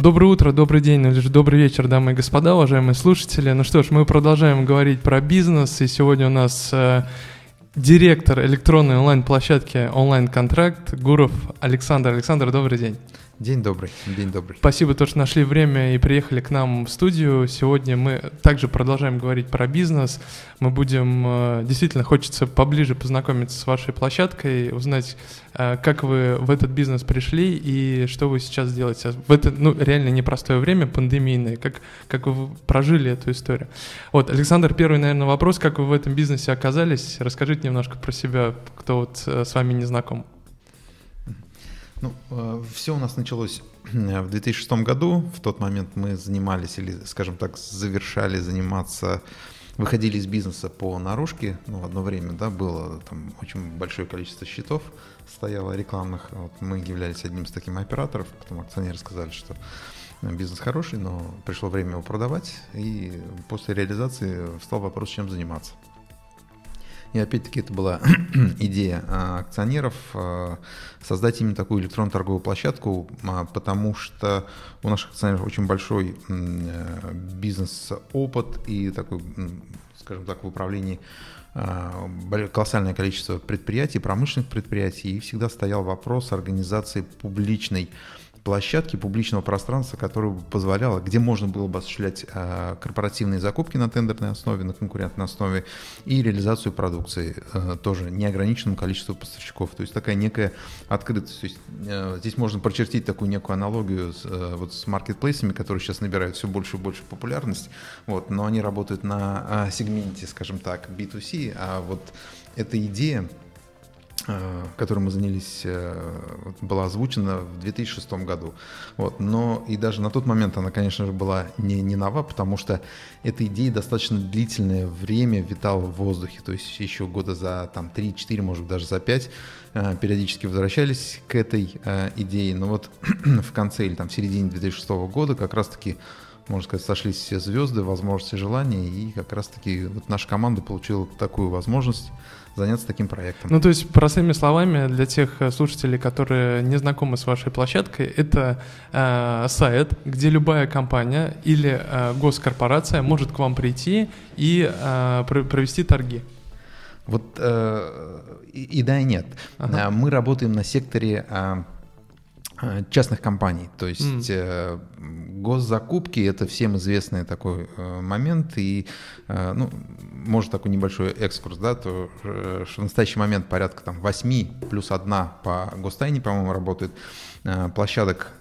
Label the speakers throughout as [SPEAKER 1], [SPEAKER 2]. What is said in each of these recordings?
[SPEAKER 1] Доброе утро, добрый день, или же добрый вечер, дамы и господа, уважаемые слушатели. Ну что ж, мы продолжаем говорить про бизнес, и сегодня у нас э, директор электронной онлайн-площадки «Онлайн-контракт» Гуров Александр. Александр, добрый день.
[SPEAKER 2] День добрый, день добрый.
[SPEAKER 1] Спасибо, то, что нашли время и приехали к нам в студию. Сегодня мы также продолжаем говорить про бизнес. Мы будем, э, действительно, хочется поближе познакомиться с вашей площадкой, узнать, э, как вы в этот бизнес пришли и что вы сейчас делаете в это, ну, реально непростое время, пандемийное, как, как вы прожили эту историю. Вот, Александр, первый, наверное, вопрос, как вы в этом бизнесе оказались? Расскажите немножко про себя, кто вот э, с вами не знаком.
[SPEAKER 2] Ну, э, все у нас началось э, в 2006 году. В тот момент мы занимались, или, скажем так, завершали заниматься, выходили из бизнеса по наружке. Ну, одно время, да, было там очень большое количество счетов стояло рекламных. Вот мы являлись одним из таких операторов. Потом акционеры сказали, что бизнес хороший, но пришло время его продавать. И после реализации встал вопрос, чем заниматься. И опять-таки это была идея а, акционеров а, создать именно такую электронную торговую площадку, а, потому что у наших акционеров очень большой э, бизнес-опыт и такой, скажем так, в управлении колоссальное количество предприятий, промышленных предприятий, и всегда стоял вопрос организации публичной площадки публичного пространства, которое бы позволяло, где можно было бы осуществлять э, корпоративные закупки на тендерной основе, на конкурентной основе и реализацию продукции э, тоже неограниченному количеству поставщиков. То есть такая некая открытость. То есть, э, здесь можно прочертить такую некую аналогию с, вот с маркетплейсами, которые сейчас набирают все больше и больше популярность, вот, но они работают на сегменте, скажем так, B2C, а вот эта идея Э, которой мы занялись, э, была озвучена в 2006 году. Вот. Но и даже на тот момент она, конечно же, была не, не нова, потому что эта идея достаточно длительное время витала в воздухе. То есть еще года за там, 3-4, может даже за 5 э, периодически возвращались к этой идее. Но вот в конце или там в середине 2006 года как раз-таки можно сказать, сошлись все звезды, возможности, желания, и как раз-таки вот наша команда получила такую возможность заняться таким проектом.
[SPEAKER 1] Ну, то есть, простыми словами, для тех э, слушателей, которые не знакомы с вашей площадкой, это э, сайт, где любая компания или э, госкорпорация может к вам прийти и э, провести торги.
[SPEAKER 2] Вот э, и, и да, и нет. Ага. Э, мы работаем на секторе э, э, частных компаний, то есть mm. э, госзакупки это всем известный такой э, момент. И э, ну может такой небольшой экскурс, да, то э, что в настоящий момент порядка там 8 плюс одна по гостайне, по-моему, работает, э, площадок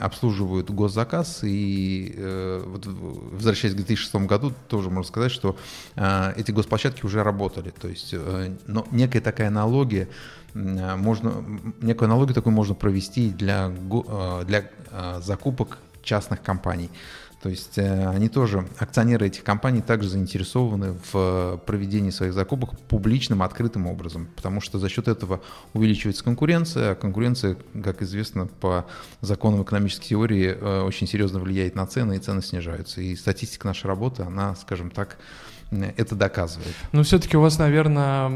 [SPEAKER 2] обслуживают госзаказ, и э, вот, возвращаясь к 2006 году, тоже можно сказать, что эти госплощадки уже работали, то есть но некая такая аналогия, можно, некую аналогию такую можно провести для, для закупок частных компаний. То есть э, они тоже, акционеры этих компаний также заинтересованы в проведении своих закупок публичным, открытым образом, потому что за счет этого увеличивается конкуренция, а конкуренция, как известно, по законам экономической теории э, очень серьезно влияет на цены, и цены снижаются. И статистика нашей работы, она, скажем так, это доказывает.
[SPEAKER 1] Но все-таки у вас, наверное,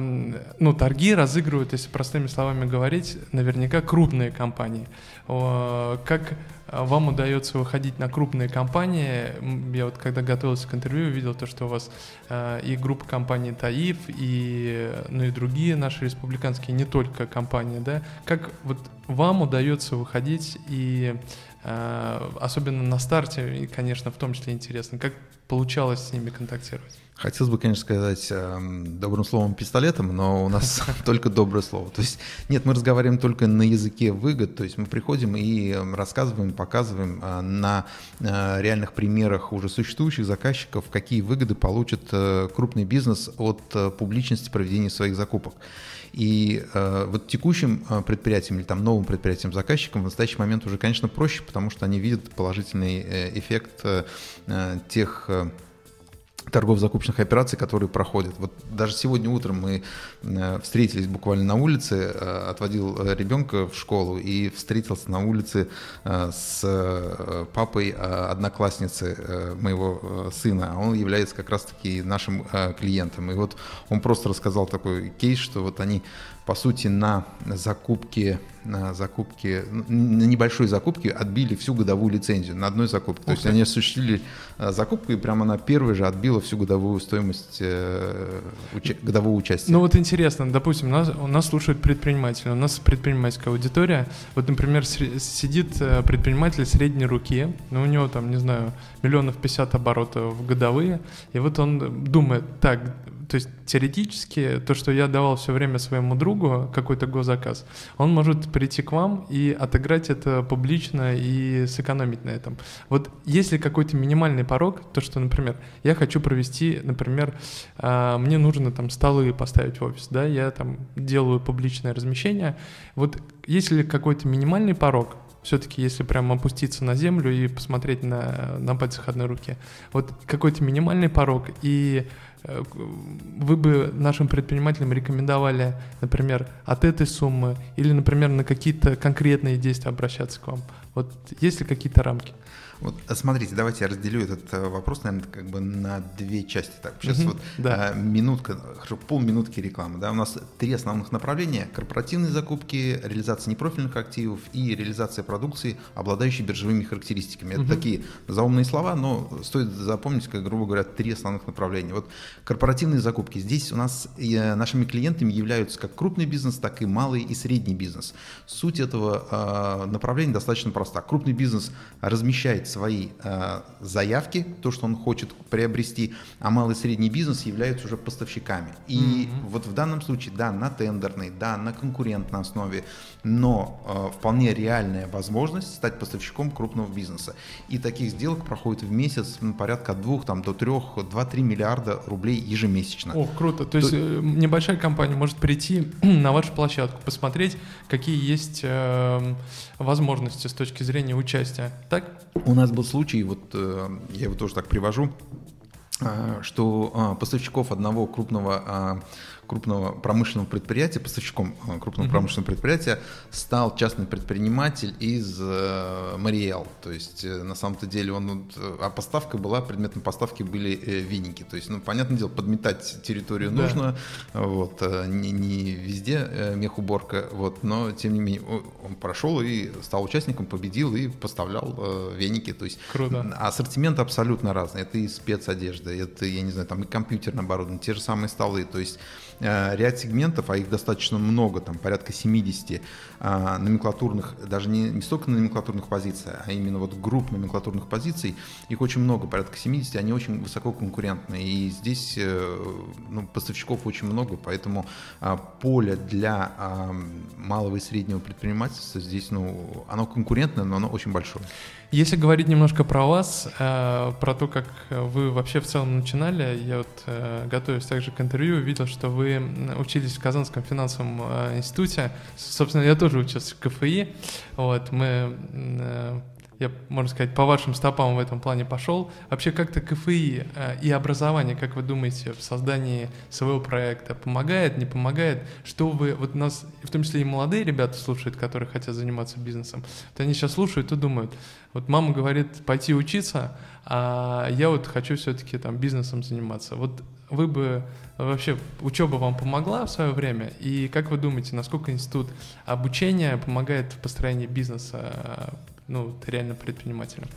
[SPEAKER 1] ну, торги разыгрывают, если простыми словами говорить, наверняка крупные компании. Как вам удается выходить на крупные компании? Я вот когда готовился к интервью, увидел то, что у вас э, и группа компаний ТАИФ, и, ну, и другие наши республиканские, не только компании, да? Как вот вам удается выходить и особенно на старте, конечно, в том числе интересно, как получалось с ними контактировать?
[SPEAKER 2] Хотелось бы, конечно, сказать э, добрым словом пистолетом, но у нас только доброе слово. То есть нет, мы разговариваем только на языке выгод, то есть мы приходим и эм, рассказываем, показываем э, на э, реальных примерах уже существующих заказчиков, какие выгоды получит э, крупный бизнес от э, публичности проведения своих закупок. И э, вот текущим э, предприятиям или там новым предприятиям заказчикам в настоящий момент уже, конечно, проще, потому что они видят положительный э, эффект э, э тех торгов-закупочных операций, которые проходят. Вот даже сегодня утром мы э, встретились буквально на улице, э, отводил э, ребенка в школу и встретился на улице с папой одноклассницы моего сына. Он является как раз-таки нашим клиентом. И вот он просто рассказал такой кейс, что вот они по сути, на закупки на закупки, на небольшой закупке отбили всю годовую лицензию на одной закупке. То есть они осуществили э, закупку и прямо на первой же отбила всю годовую стоимость э, уча- годового участия.
[SPEAKER 1] Ну вот интересно, допустим, нас, у нас слушают предприниматели, у нас предпринимательская аудитория. Вот, например, сидит э, предприниматель средней руки, ну у него там, не знаю, миллионов 50 оборотов годовые, и вот он думает, так, то есть теоретически то, что я давал все время своему другу, какой-то госзаказ, он может прийти к вам и отыграть это публично и сэкономить на этом. Вот если какой-то минимальный порог, то что, например, я хочу провести, например, а, мне нужно там столы поставить в офис, да, я там делаю публичное размещение, вот если какой-то минимальный порог, все-таки, если прям опуститься на землю и посмотреть на, на пальцах одной руки, вот какой-то минимальный порог и вы бы нашим предпринимателям рекомендовали, например, от этой суммы или, например, на какие-то конкретные действия обращаться к вам? Вот есть ли какие-то рамки?
[SPEAKER 2] Вот, а смотрите, давайте я разделю этот э, вопрос, наверное, как бы на две части. Так, сейчас угу, вот да. Э, минутка, хорошо, полминутки рекламы. Да, у нас три основных направления: корпоративные закупки, реализация непрофильных активов и реализация продукции, обладающей биржевыми характеристиками. Это угу. такие заумные слова, но стоит запомнить, как грубо говоря, три основных направления. Вот корпоративные закупки. Здесь у нас э, нашими клиентами являются как крупный бизнес, так и малый и средний бизнес. Суть этого направления достаточно проста. Крупный бизнес размещает свои э, заявки, то, что он хочет приобрести, а малый и средний бизнес являются уже поставщиками. И mm-hmm. вот в данном случае, да, на тендерной, да, на конкурентной основе, но э, вполне реальная возможность стать поставщиком крупного бизнеса. И таких сделок проходит в месяц ну, порядка от 2 там, до 3, 2-3 миллиарда рублей ежемесячно.
[SPEAKER 1] Ох, круто. То, то есть э, небольшая компания может прийти на вашу площадку, посмотреть, какие есть э, возможности с точки зрения участия. Так?
[SPEAKER 2] У нас был случай, вот э, я его тоже так привожу, э, что э, поставщиков одного крупного крупного промышленного предприятия, поставщиком э, крупного mm-hmm. промышленного предприятия стал частный предприниматель из э, Мариэл. То есть э, на самом-то деле он, э, а поставка была, предметом поставки были э, веники. То есть, ну, понятное дело, подметать территорию да. нужно, вот, э, не, не везде э, мехуборка, вот, но тем не менее он прошел и стал участником, победил и поставлял э, веники. То есть
[SPEAKER 1] Круто.
[SPEAKER 2] ассортимент абсолютно разный. Это и спецодежда, это, я не знаю, там и компьютерное оборудование, те же самые столы. То есть ряд сегментов, а их достаточно много, там порядка 70 а, номенклатурных, даже не, не столько номенклатурных позиций, а именно вот групп номенклатурных позиций, их очень много, порядка 70, они очень высоко конкурентны, и здесь э, ну, поставщиков очень много, поэтому а, поле для а, малого и среднего предпринимательства здесь, ну, оно конкурентное, но оно очень большое.
[SPEAKER 1] Если говорить немножко про вас, э, про то, как вы вообще в целом начинали, я вот, э, готовясь также к интервью, видел, что вы учились в Казанском финансовом институте. Собственно, я тоже учился в КФИ. Вот, мы я, можно сказать, по вашим стопам в этом плане пошел. Вообще как-то КФИ э, и образование, как вы думаете, в создании своего проекта помогает, не помогает? Что вы, вот нас, в том числе и молодые ребята слушают, которые хотят заниматься бизнесом, вот они сейчас слушают и думают, вот мама говорит пойти учиться, а я вот хочу все-таки там бизнесом заниматься. Вот вы бы вообще учеба вам помогла в свое время? И как вы думаете, насколько институт обучения помогает в построении бизнеса ну, реально предпринимателем?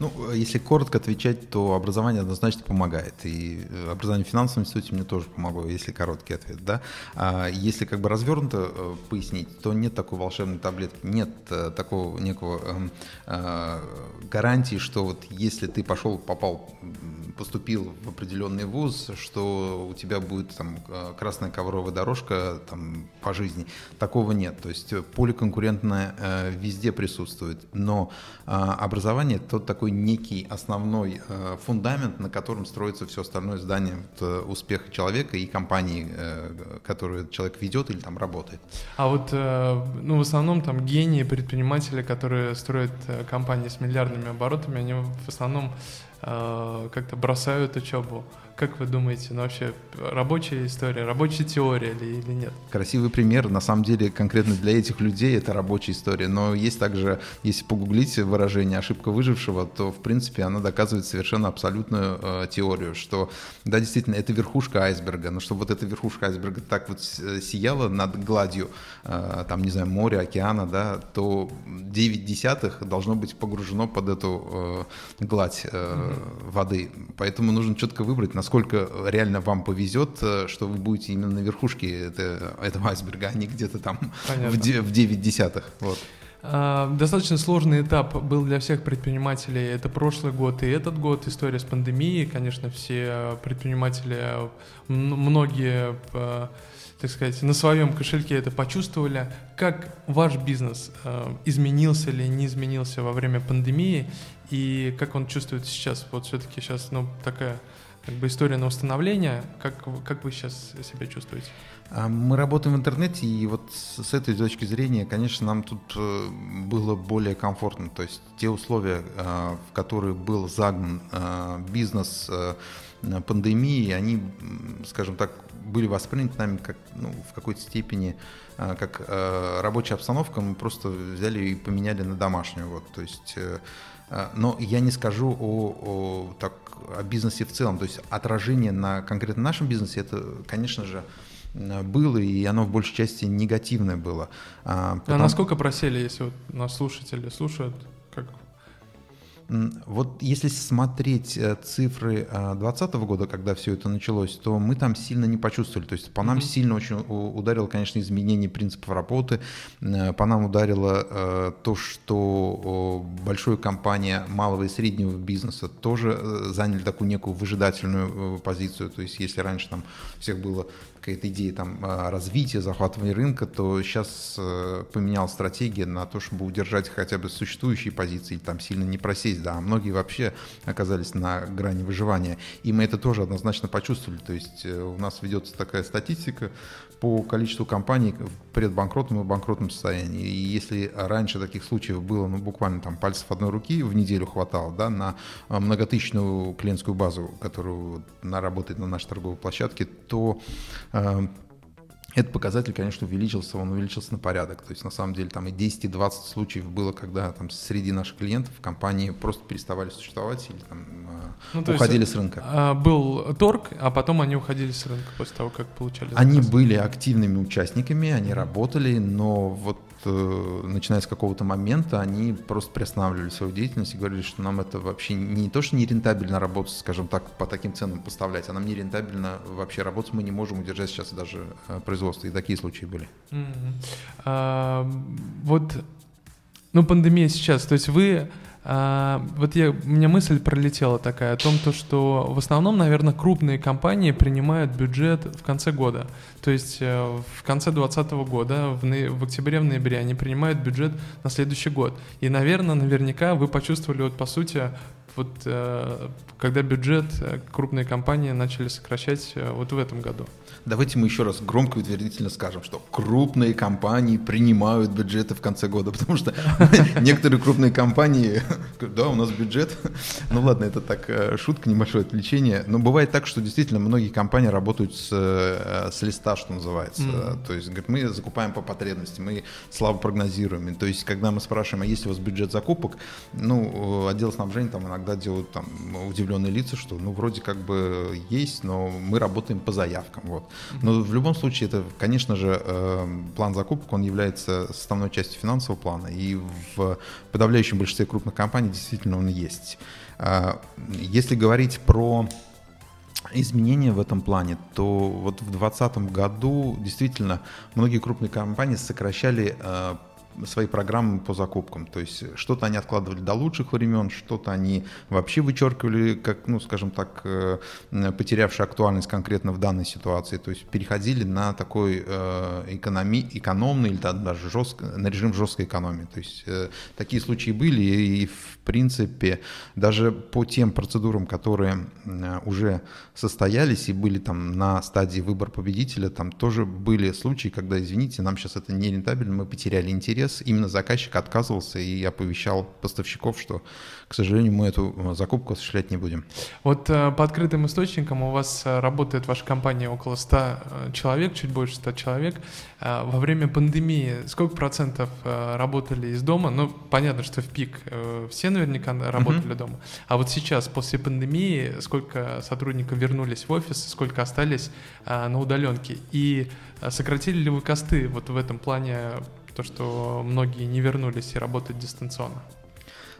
[SPEAKER 2] Ну, если коротко отвечать, то образование однозначно помогает. И э, образование в финансовом институте мне тоже помогло, если короткий ответ. Да? А если как бы развернуто э, пояснить, то нет такой волшебной таблетки, нет э, такого некого э, гарантии, что вот если ты пошел, попал, поступил в определенный вуз, что у тебя будет там красная ковровая дорожка там, по жизни. Такого нет. То есть поле конкурентное э, везде присутствует. Но э, образование – тот такой некий основной э, фундамент, на котором строится все остальное здание вот, э, успеха человека и компании, э, которую человек ведет или там работает.
[SPEAKER 1] А вот, ну, в основном там гении, предприниматели, которые строят компании с миллиардными оборотами, они в основном э, как-то бросают учебу. Как вы думаете, ну вообще рабочая история, рабочая теория ли, или нет?
[SPEAKER 2] Красивый пример. На самом деле, конкретно для этих людей это рабочая история. Но есть также, если погуглить выражение «ошибка выжившего», то, в принципе, она доказывает совершенно абсолютную э, теорию, что, да, действительно, это верхушка айсберга, но чтобы вот эта верхушка айсберга так вот сияла над гладью, э, там, не знаю, моря, океана, да, то 9 десятых должно быть погружено под эту э, гладь э, mm-hmm. воды. Поэтому нужно четко выбрать, насколько реально вам повезет, э, что вы будете именно на верхушке это, этого айсберга, а не где-то там в, в 9 десятых. Вот.
[SPEAKER 1] А, достаточно сложный этап был для всех предпринимателей. Это прошлый год и этот год. История с пандемией. Конечно, все предприниматели, многие, э, так сказать, на своем кошельке это почувствовали. Как ваш бизнес э, изменился или не изменился во время пандемии? И как он чувствует сейчас? Вот все-таки сейчас, ну, такая как бы история на восстановление. Как, как вы сейчас себя чувствуете?
[SPEAKER 2] А, мы работаем в интернете, и вот с этой точки зрения, конечно, нам тут э, было более комфортно. То есть те условия, э, в которые был загнан э, бизнес пандемии, они, скажем так, были восприняты нами как, ну, в какой-то степени как рабочая обстановка. Мы просто взяли и поменяли на домашнюю. Вот. То есть но я не скажу о, о, так, о бизнесе в целом. То есть отражение на конкретно нашем бизнесе, это, конечно же, было, и оно в большей части негативное было.
[SPEAKER 1] А, потому... а насколько просели, если вот нас слушатели слушают,
[SPEAKER 2] вот если смотреть э, цифры 2020 года, когда все это началось, то мы там сильно не почувствовали. То есть по нам mm-hmm. сильно очень ударило, конечно, изменение принципов работы. Э, по нам ударило э, то, что большая компания малого и среднего бизнеса тоже заняли такую некую выжидательную позицию. То есть если раньше там всех было какая-то идея там а, развития, захватывания рынка, то сейчас э, поменял стратегия на то, чтобы удержать хотя бы существующие позиции, там сильно не просесть, да, а многие вообще оказались на грани выживания, и мы это тоже однозначно почувствовали, то есть э, у нас ведется такая статистика по количеству компаний в предбанкротном и банкротном состоянии, и если раньше таких случаев было, ну, буквально там пальцев одной руки в неделю хватало, да, на а, многотысячную клиентскую базу, которую на, работает на нашей торговой площадке, то этот показатель, конечно, увеличился, он увеличился на порядок. То есть, на самом деле, там и 10, и 20 случаев было, когда там среди наших клиентов компании просто переставали существовать или там ну, уходили есть, с рынка.
[SPEAKER 1] А, был торг, а потом они уходили с рынка после того, как получали
[SPEAKER 2] заказ. Они были активными участниками, они работали, но вот э, начиная с какого-то момента, они просто приостанавливали свою деятельность и говорили, что нам это вообще не то, что не рентабельно работать, скажем так, по таким ценам поставлять, а нам не рентабельно вообще работать, мы не можем удержать сейчас даже э, производство. И такие случаи были.
[SPEAKER 1] А, вот, ну, пандемия сейчас, то есть вы а, вот я, у меня мысль пролетела такая о том, то, что в основном, наверное, крупные компании принимают бюджет в конце года. То есть э, в конце 2020 года, в, в октябре, в ноябре они принимают бюджет на следующий год. И, наверное, наверняка вы почувствовали, вот по сути, вот э, когда бюджет э, крупные компании начали сокращать э, вот в этом году.
[SPEAKER 2] Давайте мы еще раз громко и утвердительно скажем, что крупные компании принимают бюджеты в конце года, потому что некоторые крупные компании, да, у нас бюджет, ну ладно, это так шутка, небольшое отвлечение, но бывает так, что действительно многие компании работают с, с листа, что называется, mm-hmm. то есть говорит, мы закупаем по потребности, мы слабо прогнозируем, то есть когда мы спрашиваем, а есть у вас бюджет закупок, ну, отдел снабжения там иногда иногда делают там удивленные лица, что ну вроде как бы есть, но мы работаем по заявкам. Вот. Но в любом случае это, конечно же, э, план закупок, он является составной частью финансового плана, и в подавляющем большинстве крупных компаний действительно он есть. А, если говорить про изменения в этом плане, то вот в 2020 году действительно многие крупные компании сокращали э, свои программы по закупкам. То есть что-то они откладывали до лучших времен, что-то они вообще вычеркивали, как, ну, скажем так, э, потерявшие актуальность конкретно в данной ситуации. То есть переходили на такой э, экономи, экономный или даже жестко, на режим жесткой экономии. То есть э, такие случаи были, и в принципе даже по тем процедурам, которые уже состоялись и были там на стадии выбора победителя, там тоже были случаи, когда, извините, нам сейчас это не рентабельно, мы потеряли интерес, исчез, именно заказчик отказывался и оповещал поставщиков, что, к сожалению, мы эту э, закупку осуществлять не будем.
[SPEAKER 1] Вот э, по открытым источникам у вас э, работает ваша компания около 100 человек, чуть больше 100 человек. Во время пандемии сколько процентов работали из дома? Ну, понятно, что в пик все наверняка работали uh-huh. дома. А вот сейчас, после пандемии, сколько сотрудников вернулись в офис, сколько остались на удаленке? И сократили ли вы косты вот в этом плане, то, что многие не вернулись и работают дистанционно?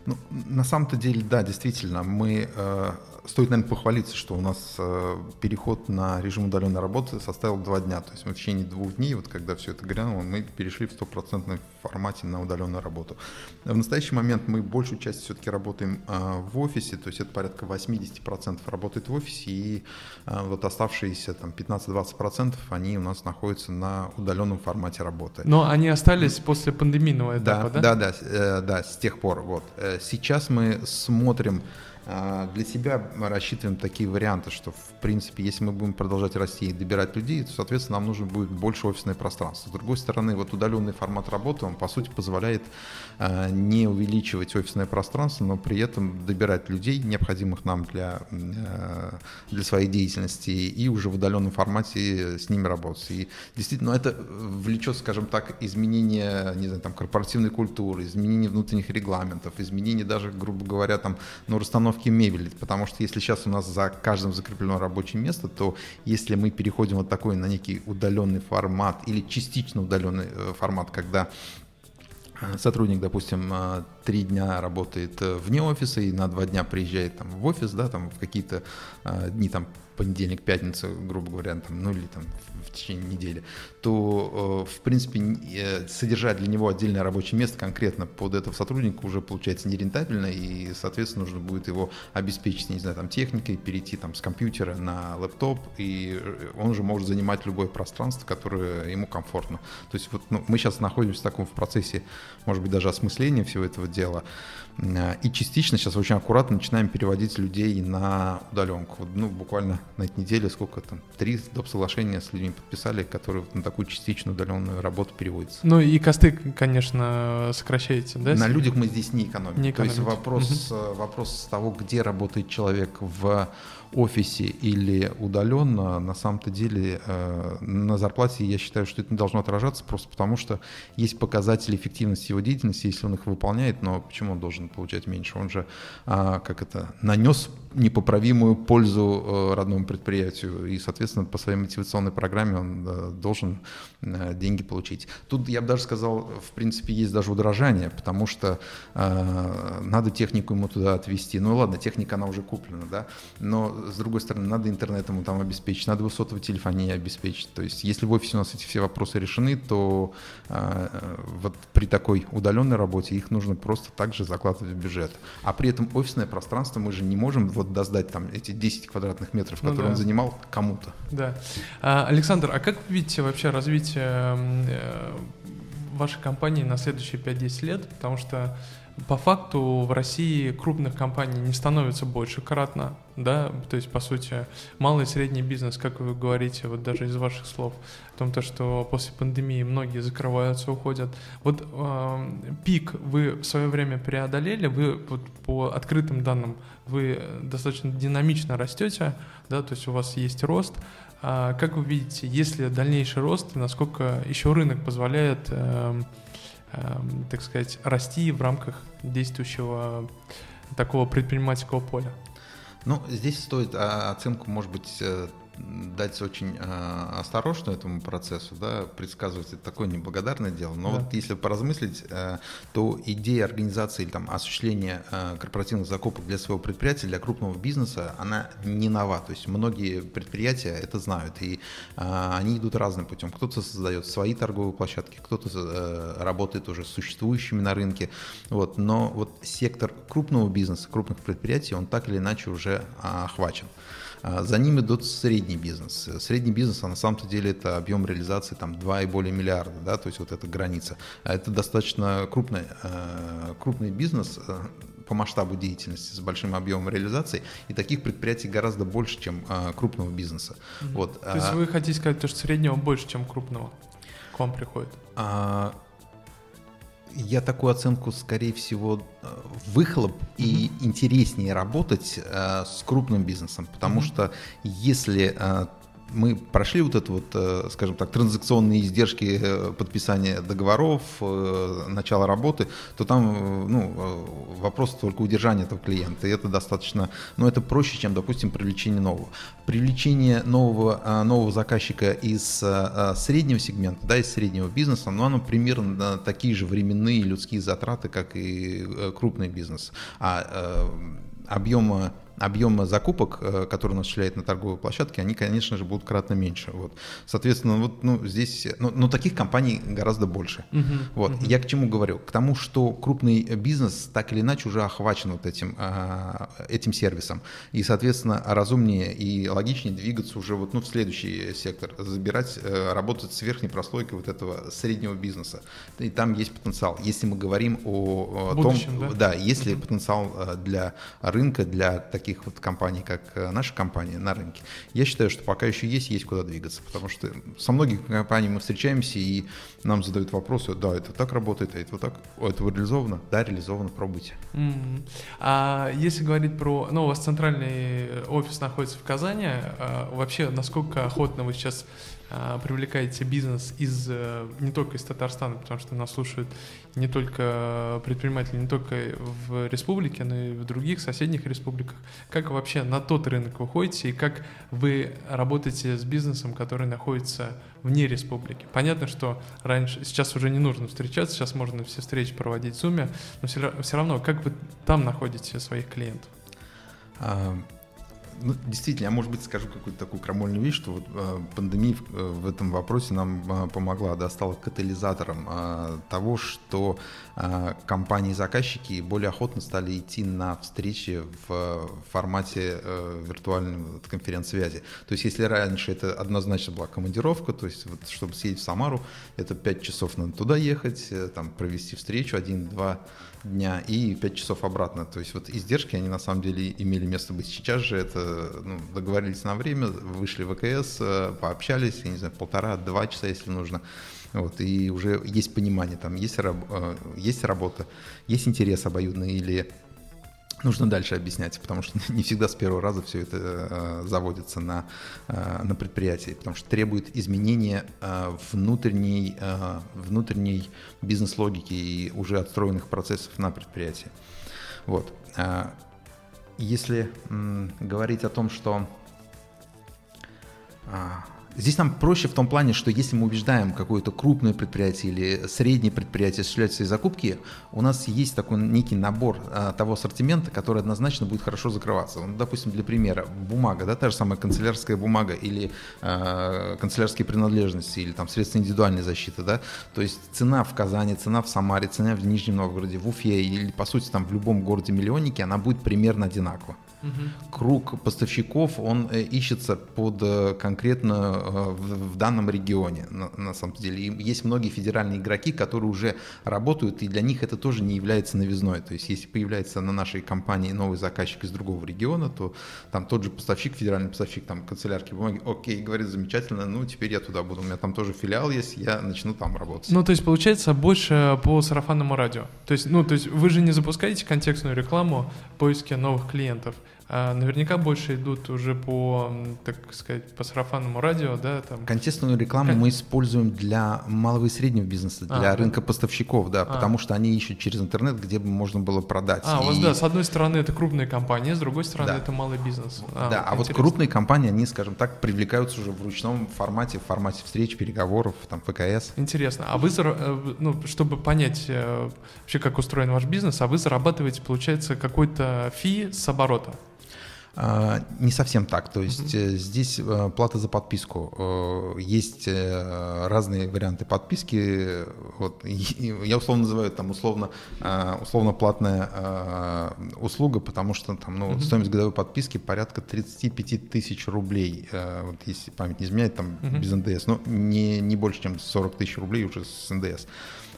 [SPEAKER 2] Ну, на самом-то деле, да, действительно, мы э, стоит, наверное, похвалиться, что у нас э, переход на режим удаленной работы составил два дня. То есть мы в течение двух дней, вот когда все это грянуло, мы перешли в стопроцентном формате на удаленную работу. В настоящий момент мы большую часть все-таки работаем э, в офисе, то есть это порядка 80% работает в офисе, и э, вот оставшиеся там 15-20% они у нас находятся на удаленном формате работы.
[SPEAKER 1] Но они остались после пандемийного этапа,
[SPEAKER 2] да? Да, да, да, э, да с тех пор. Вот. Э, сейчас мы смотрим а, для себя рассчитываем такие варианты, что, в принципе, если мы будем продолжать расти и добирать людей, то, соответственно, нам нужно будет больше офисное пространство. С другой стороны, вот удаленный формат работы, он, по сути, позволяет а, не увеличивать офисное пространство, но при этом добирать людей, необходимых нам для, а, для своей деятельности, и уже в удаленном формате с ними работать. И действительно, ну, это влечет, скажем так, изменение, не знаю, там, корпоративной культуры, изменение внутренних регламентов, изменение даже, грубо говоря, там, ну, расстановки мебели, потому что если сейчас у нас за каждым закреплено рабочее место, то если мы переходим вот такой на некий удаленный формат или частично удаленный э, формат, когда э, сотрудник, допустим, э, три дня работает вне офиса и на два дня приезжает там, в офис, да, там в какие-то дни там понедельник, пятница, грубо говоря, там, ну или там в течение недели, то, э, в принципе, э, содержать для него отдельное рабочее место конкретно под этого сотрудника уже получается нерентабельно, и, соответственно, нужно будет его обеспечить, не знаю, там, техникой, перейти там с компьютера на лэптоп, и он уже может занимать любое пространство, которое ему комфортно. То есть вот ну, мы сейчас находимся в таком в процессе, может быть, даже осмысления всего этого дела, э, и частично сейчас очень аккуратно начинаем переводить людей на удаленку. Ну, буквально на этой неделе сколько там, три доп. соглашения с людьми подписали, которые на такую частичную удаленную работу переводятся.
[SPEAKER 1] Ну и косты, конечно, сокращаете, да?
[SPEAKER 2] На людях мы здесь не экономим. Не экономим. То есть вопрос, угу. вопрос того, где работает человек в офисе или удаленно, на самом-то деле э, на зарплате я считаю, что это не должно отражаться, просто потому что есть показатели эффективности его деятельности, если он их выполняет, но почему он должен получать меньше? Он же, э, как это, нанес непоправимую пользу э, родному предприятию, и, соответственно, по своей мотивационной программе он э, должен э, деньги получить. Тут, я бы даже сказал, в принципе, есть даже удорожание, потому что э, надо технику ему туда отвезти. Ну ладно, техника, она уже куплена, да, но с другой стороны, надо интернет ему там обеспечить, надо его сотовой телефонии обеспечить. То есть, если в офисе у нас эти все вопросы решены, то э, вот при такой удаленной работе их нужно просто также закладывать в бюджет. А при этом офисное пространство мы же не можем вот доздать там эти 10 квадратных метров, ну которые ну, да. он занимал кому-то.
[SPEAKER 1] Да. А, Александр, а как вы видите вообще развитие э, вашей компании на следующие 5-10 лет? Потому что по факту в России крупных компаний не становится больше кратно, да, то есть, по сути, малый и средний бизнес, как вы говорите, вот даже из ваших слов, о том, то, что после пандемии многие закрываются, уходят. Вот э, пик вы в свое время преодолели, вы вот по открытым данным, вы достаточно динамично растете, да, то есть у вас есть рост, а как вы видите, если дальнейший рост, насколько еще рынок позволяет э, Эм, так сказать, расти в рамках действующего такого предпринимательского поля?
[SPEAKER 2] Ну, здесь стоит а, оценку, может быть, э, дать очень э, осторожно этому процессу, да, предсказывать это такое неблагодарное дело. Но да. вот если поразмыслить, э, то идея организации или там осуществления э, корпоративных закупок для своего предприятия, для крупного бизнеса, она не нова. То есть многие предприятия это знают, и э, они идут разным путем. Кто-то создает свои торговые площадки, кто-то э, работает уже с существующими на рынке. Вот. Но вот сектор крупного бизнеса, крупных предприятий, он так или иначе уже э, охвачен. А за ним идут средний бизнес. Средний бизнес, а на самом-то деле это объем реализации там 2 и более миллиарда, да, то есть вот эта граница. А это достаточно крупный, э, крупный бизнес э, по масштабу деятельности с большим объемом реализации, и таких предприятий гораздо больше, чем э, крупного бизнеса.
[SPEAKER 1] Mm-hmm. Вот. То есть вы хотите сказать, что среднего больше, чем крупного к вам приходит? А,
[SPEAKER 2] я такую оценку, скорее всего, выхлоп mm-hmm. и интереснее работать э, с крупным бизнесом, потому mm-hmm. что если э, мы прошли вот это вот, э, скажем так, транзакционные издержки э, подписания договоров, э, начала работы, то там ну, вопрос только удержания этого клиента. И это достаточно, ну это проще, чем, допустим, привлечение нового. Привлечение нового, нового заказчика из среднего сегмента, да, из среднего бизнеса, но оно примерно такие же временные людские затраты, как и крупный бизнес. А объема объемы закупок, э, которые он осуществляет на торговой площадке, они, конечно же, будут кратно меньше. Вот. Соответственно, вот, ну, здесь, ну, но таких компаний гораздо больше. Uh-huh, вот. Uh-huh. Я к чему говорю? К тому, что крупный бизнес так или иначе уже охвачен вот этим, а, этим сервисом. И, соответственно, разумнее и логичнее двигаться уже вот, ну, в следующий сектор, забирать, э, работать с верхней прослойкой вот этого среднего бизнеса. И там есть потенциал. Если мы говорим о, о Будущем, том, да, да если uh-huh. потенциал э, для рынка, для таких таких вот компаний, как э, наша компания на рынке, я считаю, что пока еще есть, есть куда двигаться, потому что со многими компаниями мы встречаемся и нам задают вопросы, да, это так работает, а это вот так, это реализовано, да, реализовано, пробуйте.
[SPEAKER 1] Mm-hmm. А если говорить про, ну, у вас центральный офис находится в Казани, а вообще насколько охотно вы сейчас привлекаете бизнес из э, не только из Татарстана, потому что нас слушают не только предприниматели, не только в республике, но и в других соседних республиках. Как вообще на тот рынок вы ходите и как вы работаете с бизнесом, который находится вне республики? Понятно, что раньше, сейчас уже не нужно встречаться, сейчас можно все встречи проводить в Zoom, но все, все равно, как вы там находите своих клиентов?
[SPEAKER 2] Ну, действительно, я, может быть, скажу какую-то такую крамольную вещь, что вот э, пандемия в, э, в этом вопросе нам э, помогла, да, стала катализатором э, того, что компании-заказчики более охотно стали идти на встречи в формате э, виртуальной конференц-связи. То есть, если раньше это однозначно была командировка, то есть, вот, чтобы съездить в Самару, это 5 часов надо туда ехать, э, там, провести встречу, один-два дня и 5 часов обратно. То есть вот издержки, они на самом деле имели место быть. Сейчас же это ну, договорились на время, вышли в ВКС, э, пообщались, я не знаю, полтора-два часа, если нужно. Вот, и уже есть понимание, там есть, э, есть работа, есть интерес обоюдный или нужно дальше объяснять, потому что не всегда с первого раза все это э, заводится на, э, на предприятии, потому что требует изменения внутренней, внутренней бизнес-логики и уже отстроенных процессов на предприятии. Вот. Если говорить о том, что э, Здесь нам проще в том плане, что если мы убеждаем какое-то крупное предприятие или среднее предприятие осуществлять свои закупки, у нас есть такой некий набор а, того ассортимента, который однозначно будет хорошо закрываться. Ну, допустим, для примера, бумага, да, та же самая канцелярская бумага или э, канцелярские принадлежности или там средства индивидуальной защиты, да, то есть цена в Казани, цена в Самаре, цена в Нижнем Новгороде, в Уфе или, по сути, там в любом городе-миллионнике, она будет примерно одинакова. Круг поставщиков, он э, ищется под э, конкретно э, в, в данном регионе, на, на самом деле. И есть многие федеральные игроки, которые уже работают, и для них это тоже не является новизной. То есть, если появляется на нашей компании новый заказчик из другого региона, то там тот же поставщик, федеральный поставщик там канцелярки бумаги, окей, говорит, замечательно, ну, теперь я туда буду. У меня там тоже филиал есть, я начну там работать.
[SPEAKER 1] Ну, то есть, получается, больше по сарафанному радио. То есть, ну, то есть, вы же не запускаете контекстную рекламу поиски новых клиентов. А наверняка больше идут уже по, так сказать, по сарафанному радио, да? Там.
[SPEAKER 2] Контекстную рекламу как... мы используем для малого и среднего бизнеса, для а, рынка поставщиков, да, а. потому что они ищут через интернет, где бы можно было продать.
[SPEAKER 1] А, и... у вас, да, с одной стороны это крупные компании, с другой стороны да. это малый бизнес.
[SPEAKER 2] А, да, вот а вот крупные компании, они, скажем так, привлекаются уже в ручном формате, в формате встреч, переговоров, там, ПКС.
[SPEAKER 1] Интересно. А вы, э, ну, чтобы понять э, вообще, как устроен ваш бизнес, а вы зарабатываете, получается, какой-то фи с оборота?
[SPEAKER 2] А, не совсем так. То есть mm-hmm. здесь э, плата за подписку. Э, есть разные варианты подписки. Вот, я условно называю там условно, условно платная услуга, потому что там ну, mm-hmm. стоимость годовой подписки порядка 35 тысяч рублей. Вот, если память не изменяет, там mm-hmm. без НДС. Но не, не больше, чем 40 тысяч рублей уже с НДС.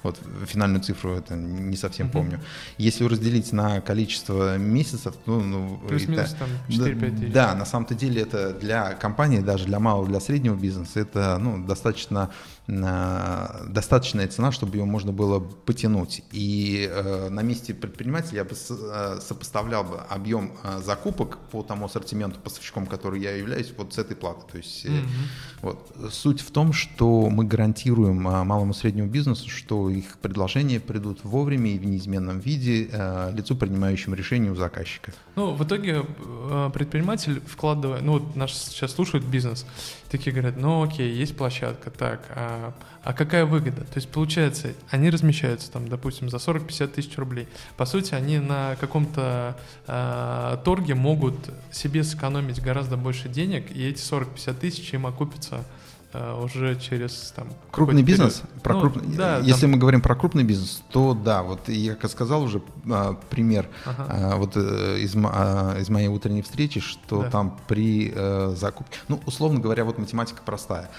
[SPEAKER 2] Вот финальную цифру это не совсем uh-huh. помню. Если разделить на количество месяцев, ну, ну
[SPEAKER 1] плюс-минус там 4-5 тысяч.
[SPEAKER 2] Да, на самом-то деле это для компании, даже для малого, для среднего бизнеса, это ну, достаточно достаточная цена, чтобы ее можно было потянуть. И э, на месте предпринимателя я бы э, сопоставлял бы объем э, закупок по тому ассортименту поставщиком, который я являюсь, вот с этой платы. То есть mm-hmm. вот, суть в том, что мы гарантируем малому и среднему бизнесу, что их предложения придут вовремя и в неизменном виде лицу, принимающему решение у заказчика.
[SPEAKER 1] Ну, в итоге предприниматель вкладывая, ну вот наш сейчас слушают бизнес, такие говорят, ну окей, есть площадка, так, а, а какая выгода? То есть получается, они размещаются там, допустим, за 40-50 тысяч рублей. По сути, они на каком-то а, торге могут себе сэкономить гораздо больше денег, и эти 40-50 тысяч им окупятся уже через там
[SPEAKER 2] крупный бизнес? про ну, крупный? да, если там... мы говорим про крупный бизнес то да вот я как сказал уже а, пример ага. а, вот а, из, а, из моей утренней встречи что да. там при а, закупке. Ну условно говоря вот математика простая.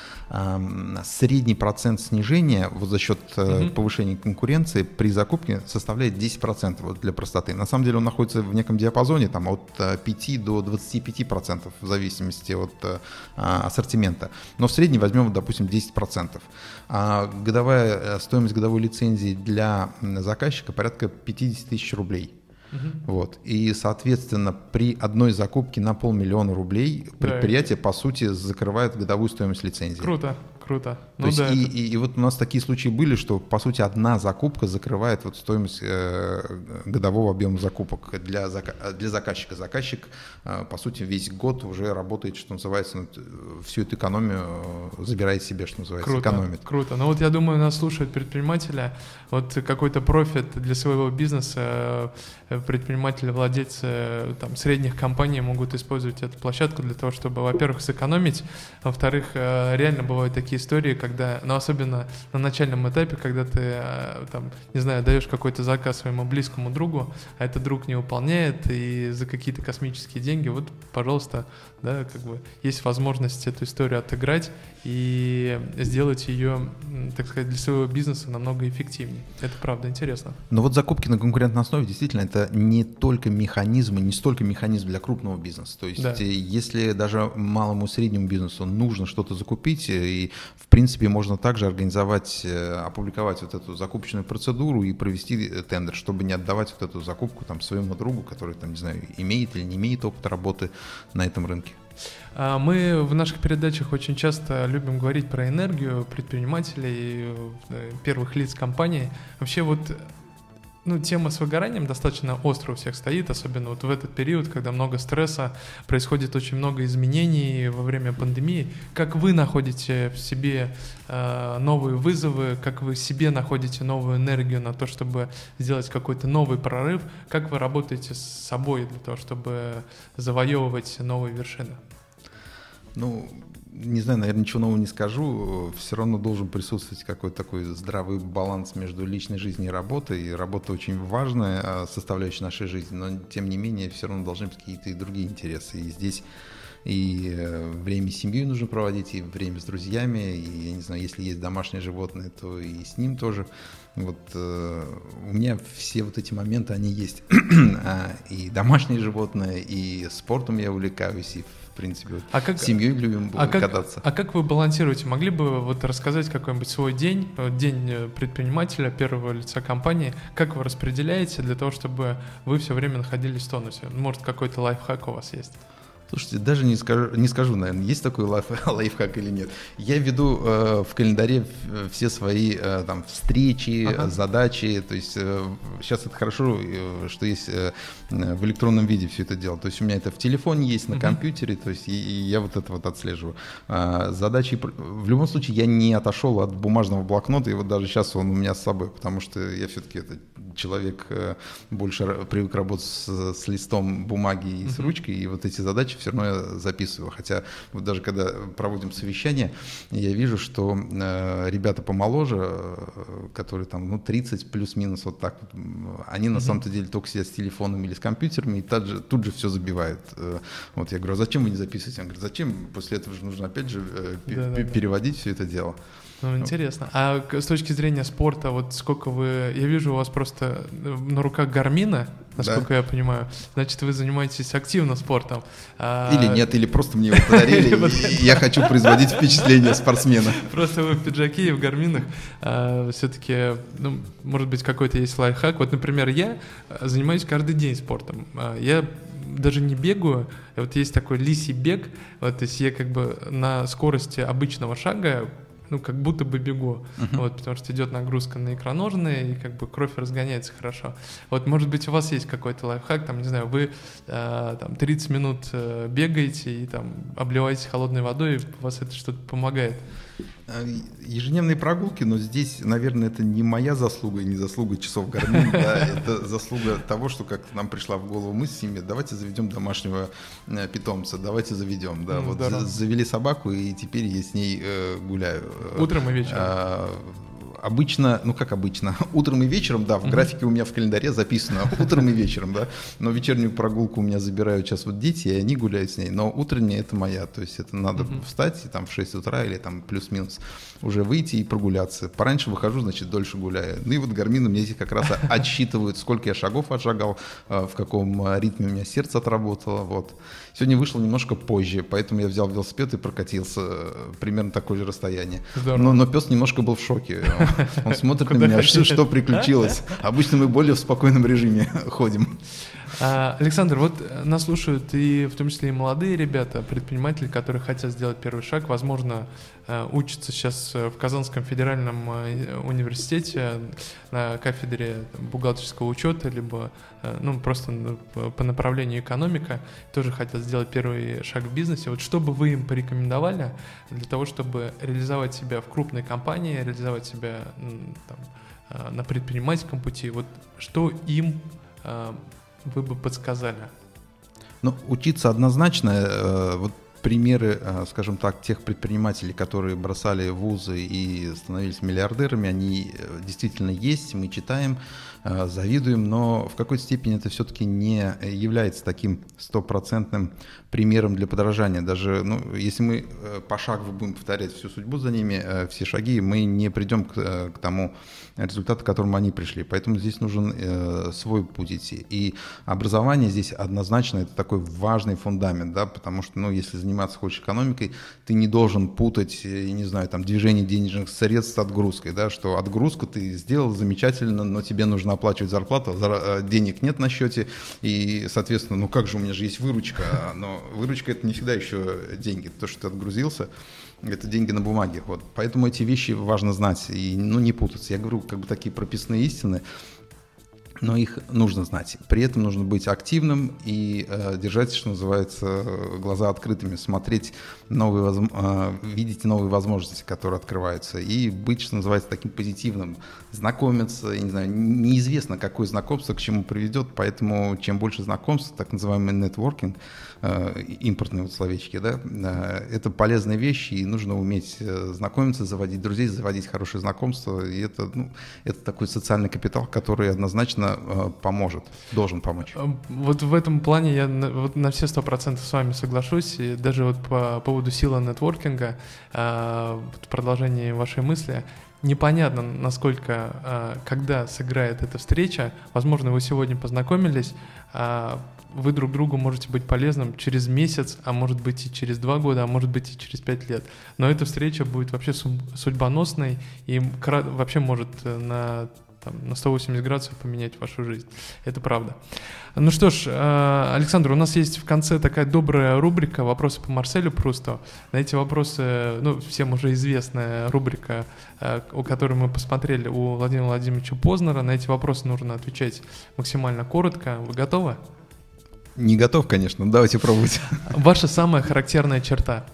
[SPEAKER 2] Средний процент снижения вот за счет а, повышения конкуренции при закупке составляет 10% вот для простоты. На самом деле он находится в неком диапазоне там от 5 до 25% в зависимости от ассортимента. Но в среднем возьмем, допустим, 10%. А годовая э, стоимость годовой лицензии для заказчика порядка 50 тысяч рублей. Угу. Вот. И, соответственно, при одной закупке на полмиллиона рублей предприятие, да. по сути, закрывает годовую стоимость лицензии.
[SPEAKER 1] Круто круто.
[SPEAKER 2] То ну, есть да, и, это... и, и вот у нас такие случаи были, что по сути одна закупка закрывает вот стоимость э, годового объема закупок для, зака... для заказчика. Заказчик э, по сути весь год уже работает, что называется, ну, всю эту экономию э, забирает себе, что называется,
[SPEAKER 1] круто,
[SPEAKER 2] экономит.
[SPEAKER 1] Круто. Ну вот я думаю, нас слушают предпринимателя, вот какой-то профит для своего бизнеса предприниматели, владельцы э, там, средних компаний могут использовать эту площадку для того, чтобы, во-первых, сэкономить, во-вторых, реально бывают такие такие истории, когда, ну, особенно на начальном этапе, когда ты, э, там, не знаю, даешь какой-то заказ своему близкому другу, а этот друг не выполняет, и за какие-то космические деньги, вот, пожалуйста, да, как бы есть возможность эту историю отыграть и сделать ее, так сказать, для своего бизнеса намного эффективнее. Это правда интересно.
[SPEAKER 2] Но вот закупки на конкурентной основе действительно это не только механизм, и не столько механизм для крупного бизнеса. То есть да. если даже малому и среднему бизнесу нужно что-то закупить, и в принципе можно также организовать, э, опубликовать вот эту закупочную процедуру и провести э, тендер, чтобы не отдавать вот эту закупку там своему другу, который там, не знаю, имеет или не имеет опыта работы на этом рынке.
[SPEAKER 1] А, мы в наших передачах очень часто любим говорить про энергию предпринимателей, э, первых лиц компании. Вообще вот ну, тема с выгоранием достаточно остро у всех стоит, особенно вот в этот период, когда много стресса, происходит очень много изменений во время пандемии. Как вы находите в себе э, новые вызовы, как вы себе находите новую энергию на то, чтобы сделать какой-то новый прорыв, как вы работаете с собой для того, чтобы завоевывать новые вершины?
[SPEAKER 2] Ну, не знаю, наверное, ничего нового не скажу. Все равно должен присутствовать какой-то такой здравый баланс между личной жизнью и работой. И работа очень важная а, составляющая нашей жизни, но тем не менее все равно должны быть какие-то и другие интересы. И здесь и э, время с семьей нужно проводить, и время с друзьями, и, я не знаю, если есть домашнее животное, то и с ним тоже. Вот э, у меня все вот эти моменты, они есть. А, и домашнее животное, и спортом я увлекаюсь, и принципе. Вот а как, семьей любим
[SPEAKER 1] а
[SPEAKER 2] кататься.
[SPEAKER 1] Как, а как вы балансируете? Могли бы вот рассказать какой-нибудь свой день, день э, предпринимателя, первого лица компании, как вы распределяете для того, чтобы вы все время находились в тонусе? Может, какой-то лайфхак у вас есть?
[SPEAKER 2] Слушайте, даже не скажу, не скажу, наверное, есть такой лайф, лайфхак или нет. Я веду э, в календаре все свои э, там встречи, ага. задачи. То есть э, сейчас это хорошо, э, что есть э, в электронном виде все это дело. То есть у меня это в телефоне есть, на uh компьютере, то есть и, и я вот это вот отслеживаю. А, задачи, в любом случае, я не отошел от бумажного блокнота, и вот даже сейчас он у меня с собой, потому что я все-таки это человек э, больше привык работать с, с листом бумаги и с ручкой, и вот эти задачи все равно я записываю. Хотя вот даже когда проводим совещание, я вижу, что э, ребята помоложе, э, которые там, ну, 30 плюс-минус вот так, они на самом-то деле только сидят с телефоном или с компьютерами, и тут же, тут же все забивают. Э, вот я говорю, а зачем вы не записываете? Он говорит, зачем? После этого же нужно опять же э, да, переводить да. все это дело.
[SPEAKER 1] Ну, интересно. А с точки зрения спорта, вот сколько вы... Я вижу у вас просто на руках гармина, насколько да. я понимаю. Значит, вы занимаетесь активно спортом.
[SPEAKER 2] А, или нет, или просто мне его подарили, и я хочу производить впечатление спортсмена.
[SPEAKER 1] Просто вы в пиджаке и в гарминах. А, Все-таки, ну, может быть, какой-то есть лайфхак. Вот, например, я занимаюсь каждый день спортом. А, я даже не бегаю, вот есть такой лисий бег, вот, то есть я как бы на скорости обычного шага ну, как будто бы бегу, uh-huh. вот, потому что идет нагрузка на икроножные, и как бы кровь разгоняется хорошо. Вот, может быть, у вас есть какой-то лайфхак, там, не знаю, вы э, там 30 минут э, бегаете и там обливаетесь холодной водой, и у вас это что-то помогает.
[SPEAKER 2] Э, ежедневные прогулки, но здесь, наверное, это не моя заслуга не заслуга часов Гармин, да, это заслуга того, что как нам пришла в голову мысль семье, давайте заведем домашнего э, питомца, давайте заведем, да, вот завели собаку и теперь я с ней э, гуляю.
[SPEAKER 1] Утром и вечером. А,
[SPEAKER 2] обычно, ну как обычно, утром и вечером, да, в графике у меня в календаре записано утром и вечером, да, но вечернюю прогулку у меня забирают сейчас вот дети, и они гуляют с ней, но утренняя это моя, то есть это надо встать и там в 6 утра или там плюс-минус уже выйти и прогуляться. Пораньше выхожу, значит, дольше гуляю. Ну и вот гармины мне эти как раз отсчитывают, сколько я шагов отшагал, э, в каком э, ритме у меня сердце отработало, вот. Сегодня вышел немножко позже, поэтому я взял велосипед и прокатился э, примерно такое же расстояние. Но, но пес немножко был в шоке. Он смотрит на меня, что, что приключилось. Обычно мы более в спокойном режиме ходим.
[SPEAKER 1] А, Александр, вот нас слушают и в том числе и молодые ребята, предприниматели, которые хотят сделать первый шаг, возможно, э, учатся сейчас в Казанском федеральном э, университете на кафедре бухгалтерского учета, либо э, ну, просто по направлению экономика, тоже хотят сделать первый шаг в бизнесе. Вот что бы вы им порекомендовали для того, чтобы реализовать себя в крупной компании, реализовать себя там, на предпринимательском пути, вот что им вы бы подсказали?
[SPEAKER 2] Ну, учиться однозначно. Э, вот примеры, э, скажем так, тех предпринимателей, которые бросали вузы и становились миллиардерами, они э, действительно есть, мы читаем, завидуем, но в какой-то степени это все-таки не является таким стопроцентным примером для подражания. Даже ну, если мы пошагово будем повторять всю судьбу за ними, все шаги, мы не придем к, к тому результат, к которому они пришли. Поэтому здесь нужен э, свой путь идти. И образование здесь однозначно это такой важный фундамент, да, потому что, ну, если заниматься хочешь экономикой, ты не должен путать, я не знаю, там, движение денежных средств с отгрузкой, да, что отгрузку ты сделал замечательно, но тебе нужно оплачивать зарплату, э, денег нет на счете, и, соответственно, ну как же у меня же есть выручка, но выручка это не всегда еще деньги, то, что ты отгрузился, это деньги на бумаге. Вот. Поэтому эти вещи важно знать и ну, не путаться. Я говорю как бы такие прописные истины, но их нужно знать. При этом нужно быть активным и э, держать, что называется, глаза открытыми, смотреть новые, э, видеть новые возможности, которые открываются, и быть, что называется, таким позитивным, знакомиться, я не знаю, неизвестно, какое знакомство к чему приведет, поэтому чем больше знакомств, так называемый нетворкинг, Э, импортные вот словечки, да, э, это полезные вещи, и нужно уметь э, знакомиться, заводить друзей, заводить хорошие знакомства, и это, ну, это такой социальный капитал, который однозначно поможет, должен помочь.
[SPEAKER 1] Вот в этом плане я на, вот на все сто процентов с вами соглашусь, и даже вот по поводу силы нетворкинга, в продолжении вашей мысли, непонятно, насколько, когда сыграет эта встреча. Возможно, вы сегодня познакомились, вы друг другу можете быть полезным через месяц, а может быть и через два года, а может быть и через пять лет. Но эта встреча будет вообще судьбоносной и вообще может э, на там, на 180 градусов поменять вашу жизнь. Это правда. Ну что ж, э, Александр, у нас есть в конце такая добрая рубрика «Вопросы по Марселю Прусту». На эти вопросы, ну, всем уже известная рубрика, э, у которой мы посмотрели у Владимира Владимировича Познера. На эти вопросы нужно отвечать максимально коротко. Вы готовы?
[SPEAKER 2] Не готов, конечно, давайте пробовать.
[SPEAKER 1] Ваша самая характерная черта?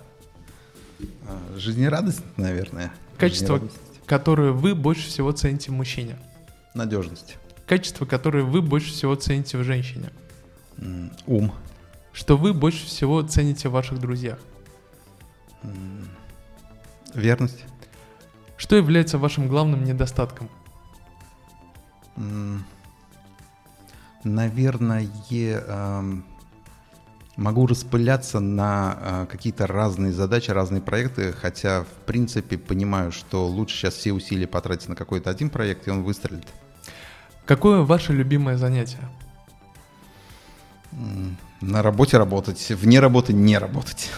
[SPEAKER 2] А, жизнерадость, наверное.
[SPEAKER 1] Качество, которое вы больше всего цените в мужчине?
[SPEAKER 2] Надежность.
[SPEAKER 1] Качество, которое вы больше всего цените в женщине?
[SPEAKER 2] Ум.
[SPEAKER 1] Что вы больше всего цените в ваших друзьях?
[SPEAKER 2] Верность.
[SPEAKER 1] Что является вашим главным недостатком?
[SPEAKER 2] наверное, эм, Могу распыляться на э, какие-то разные задачи, разные проекты, хотя, в принципе, понимаю, что лучше сейчас все усилия потратить на какой-то один проект, и он выстрелит.
[SPEAKER 1] Какое ваше любимое занятие?
[SPEAKER 2] На работе работать, вне работы не работать.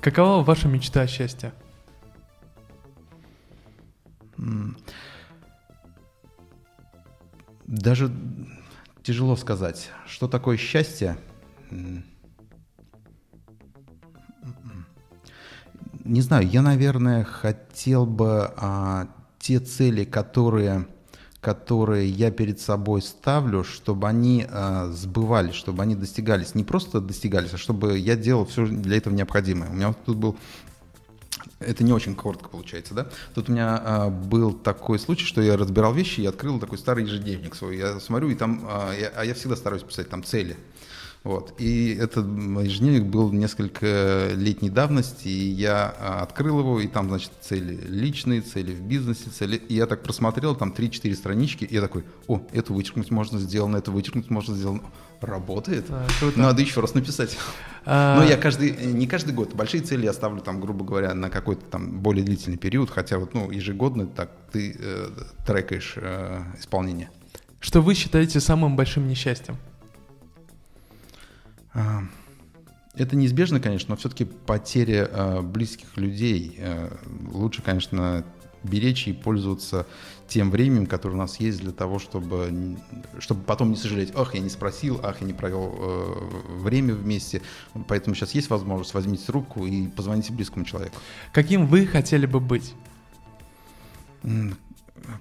[SPEAKER 1] Какова ваша мечта о счастье?
[SPEAKER 2] Даже тяжело сказать, что такое счастье. Не знаю, я, наверное, хотел бы а, те цели, которые, которые я перед собой ставлю, чтобы они а, сбывались, чтобы они достигались. Не просто достигались, а чтобы я делал все для этого необходимое. У меня вот тут был это не очень коротко получается, да? Тут у меня а, был такой случай, что я разбирал вещи и открыл такой старый ежедневник свой. Я смотрю, и там, а я, а я всегда стараюсь писать там цели. Вот. И этот ежедневник был несколько летней давности, и я а, открыл его, и там, значит, цели личные, цели в бизнесе, цели... И я так просмотрел, там 3-4 странички, и я такой, о, это вычеркнуть можно сделано, это вычеркнуть можно сделано. Работает. А, Надо еще раз написать. А... Но я каждый, не каждый год. Большие цели я ставлю там, грубо говоря, на какой-то там более длительный период, хотя вот, ну, ежегодно так ты э, трекаешь э, исполнение.
[SPEAKER 1] Что вы считаете самым большим несчастьем?
[SPEAKER 2] А, это неизбежно, конечно, но все-таки потеря э, близких людей. Э, лучше, конечно, беречь и пользоваться тем временем, которое у нас есть для того, чтобы, чтобы потом не сожалеть, ах, я не спросил, ах, я не провел э, время вместе. Поэтому сейчас есть возможность, возьмите трубку и позвоните близкому человеку.
[SPEAKER 1] Каким вы хотели бы быть?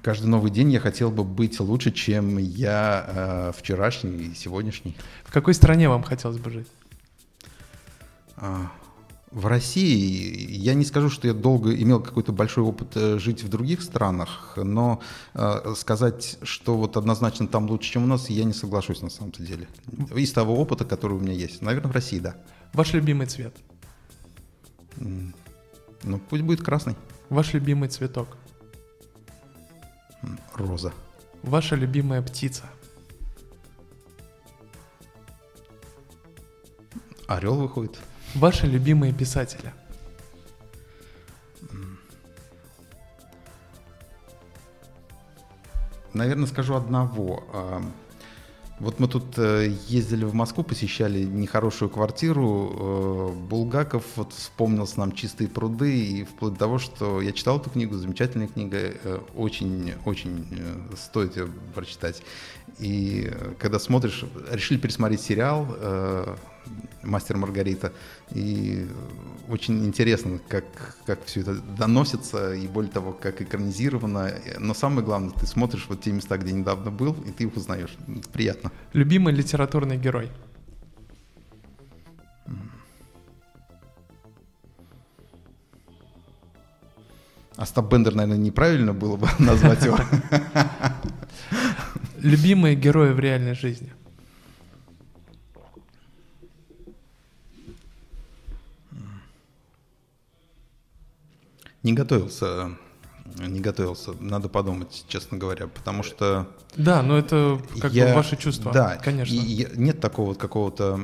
[SPEAKER 2] Каждый новый день я хотел бы быть лучше, чем я э, вчерашний и сегодняшний.
[SPEAKER 1] В какой стране вам хотелось бы жить?
[SPEAKER 2] А, в России я не скажу, что я долго имел какой-то большой опыт э, жить в других странах, но э, сказать, что вот однозначно там лучше, чем у нас, я не соглашусь на самом деле. Из того опыта, который у меня есть. Наверное, в России, да.
[SPEAKER 1] Ваш любимый цвет?
[SPEAKER 2] Ну, пусть будет красный.
[SPEAKER 1] Ваш любимый цветок?
[SPEAKER 2] Роза.
[SPEAKER 1] Ваша любимая птица?
[SPEAKER 2] Орел выходит.
[SPEAKER 1] Ваши любимые писатели?
[SPEAKER 2] Наверное, скажу одного. Вот мы тут э, ездили в Москву, посещали нехорошую квартиру. Э, Булгаков вот вспомнился нам «Чистые пруды» и вплоть до того, что я читал эту книгу, замечательная книга, очень-очень э, стоит ее прочитать. И когда смотришь, решили пересмотреть сериал «Мастер Маргарита», и очень интересно, как, как все это доносится, и более того, как экранизировано. Но самое главное, ты смотришь вот те места, где недавно был, и ты их узнаешь. Приятно.
[SPEAKER 1] Любимый литературный герой?
[SPEAKER 2] Остап Бендер, наверное, неправильно было бы назвать его.
[SPEAKER 1] Любимые герои в реальной жизни?
[SPEAKER 2] Не готовился, не готовился. Надо подумать, честно говоря, потому что.
[SPEAKER 1] Да, но это как я, бы ваши чувства.
[SPEAKER 2] Да,
[SPEAKER 1] конечно.
[SPEAKER 2] И, и нет такого какого-то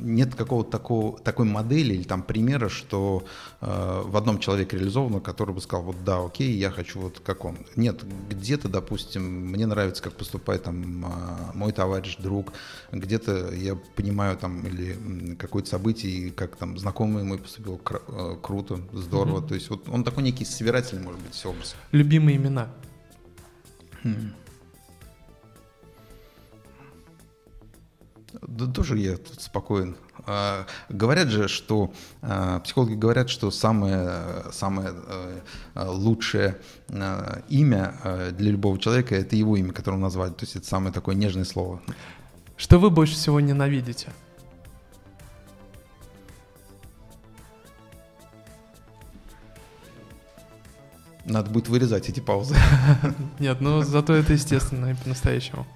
[SPEAKER 2] нет какого-то такого, такой модели или там примера, что э, в одном человеке реализовано, который бы сказал, вот да, окей, я хочу вот как он. Нет, где-то, допустим, мне нравится, как поступает там э, мой товарищ, друг, где-то я понимаю там или какое-то событие, как там знакомый мой поступил, кр- э, круто, здорово. Mm-hmm. То есть вот он такой некий собирательный, может быть, образ.
[SPEAKER 1] Любимые имена? Хм.
[SPEAKER 2] Да тоже я тут спокоен. А, говорят же, что а, психологи говорят, что самое, самое а, лучшее а, имя а, для любого человека это его имя, которое он назвали. То есть это самое такое нежное слово.
[SPEAKER 1] Что вы больше всего ненавидите?
[SPEAKER 2] Надо будет вырезать эти паузы.
[SPEAKER 1] Нет, ну зато это естественно и по-настоящему.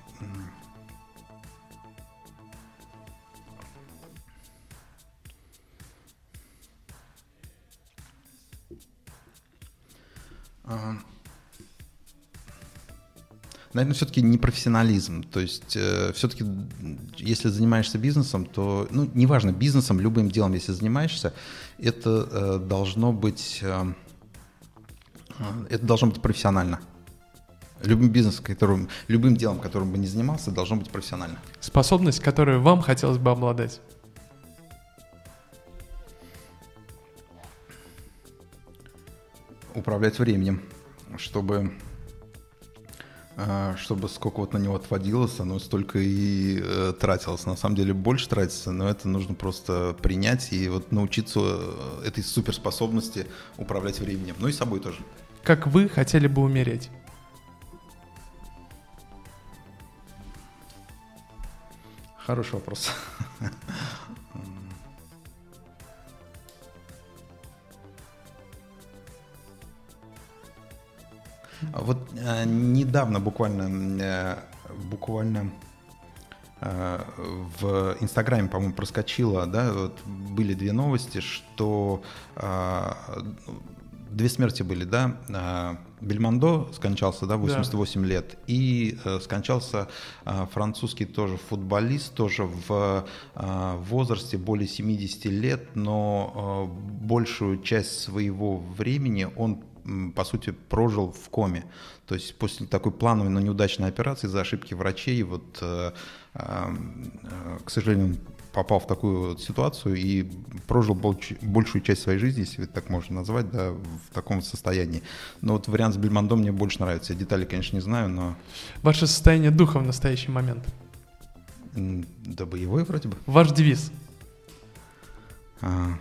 [SPEAKER 2] Наверное, все-таки не профессионализм. То есть э, все-таки, если занимаешься бизнесом, то, ну, неважно, бизнесом, любым делом, если занимаешься, это э, должно быть, э, это должно быть профессионально. Любым бизнесом, которым, любым делом, которым бы не занимался, должно быть профессионально.
[SPEAKER 1] Способность, которую вам хотелось бы обладать.
[SPEAKER 2] Управлять временем, чтобы а, чтобы сколько вот на него отводилось, оно столько и э, тратилось. На самом деле больше тратится, но это нужно просто принять и вот научиться э, этой суперспособности управлять временем. Ну и собой тоже.
[SPEAKER 1] Как вы хотели бы умереть?
[SPEAKER 2] Хороший вопрос. Вот э, недавно буквально, э, буквально э, в Инстаграме, по-моему, проскочило, да, вот были две новости, что э, две смерти были, да, э, Бельмондо скончался, да, 88 да. лет, и э, скончался э, французский тоже футболист, тоже в э, возрасте более 70 лет, но э, большую часть своего времени он по сути, прожил в коме. То есть после такой плановой, но неудачной операции за ошибки врачей, вот, э, э, к сожалению, попал в такую вот ситуацию и прожил большую часть своей жизни, если это так можно назвать, да, в таком состоянии. Но вот вариант с Бельмондо мне больше нравится. Я детали, конечно, не знаю, но...
[SPEAKER 1] Ваше состояние духа в настоящий момент?
[SPEAKER 2] Да боевой вроде бы.
[SPEAKER 1] Ваш девиз?
[SPEAKER 2] А,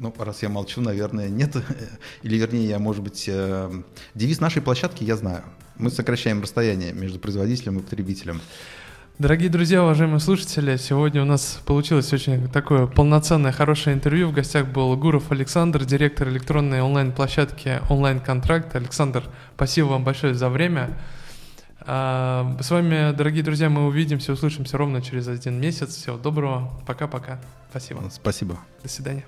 [SPEAKER 2] Ну, раз я молчу, наверное, нет. Или, вернее, я, может быть, э, девиз нашей площадки я знаю. Мы сокращаем расстояние между производителем и потребителем.
[SPEAKER 1] Дорогие друзья, уважаемые слушатели, сегодня у нас получилось очень такое полноценное, хорошее интервью. В гостях был Гуров Александр, директор электронной онлайн-площадки «Онлайн-контракт». Александр, спасибо вам большое за время. А, с вами, дорогие друзья, мы увидимся, услышимся ровно через один месяц. Всего доброго. Пока-пока. Спасибо.
[SPEAKER 2] Спасибо.
[SPEAKER 1] До свидания.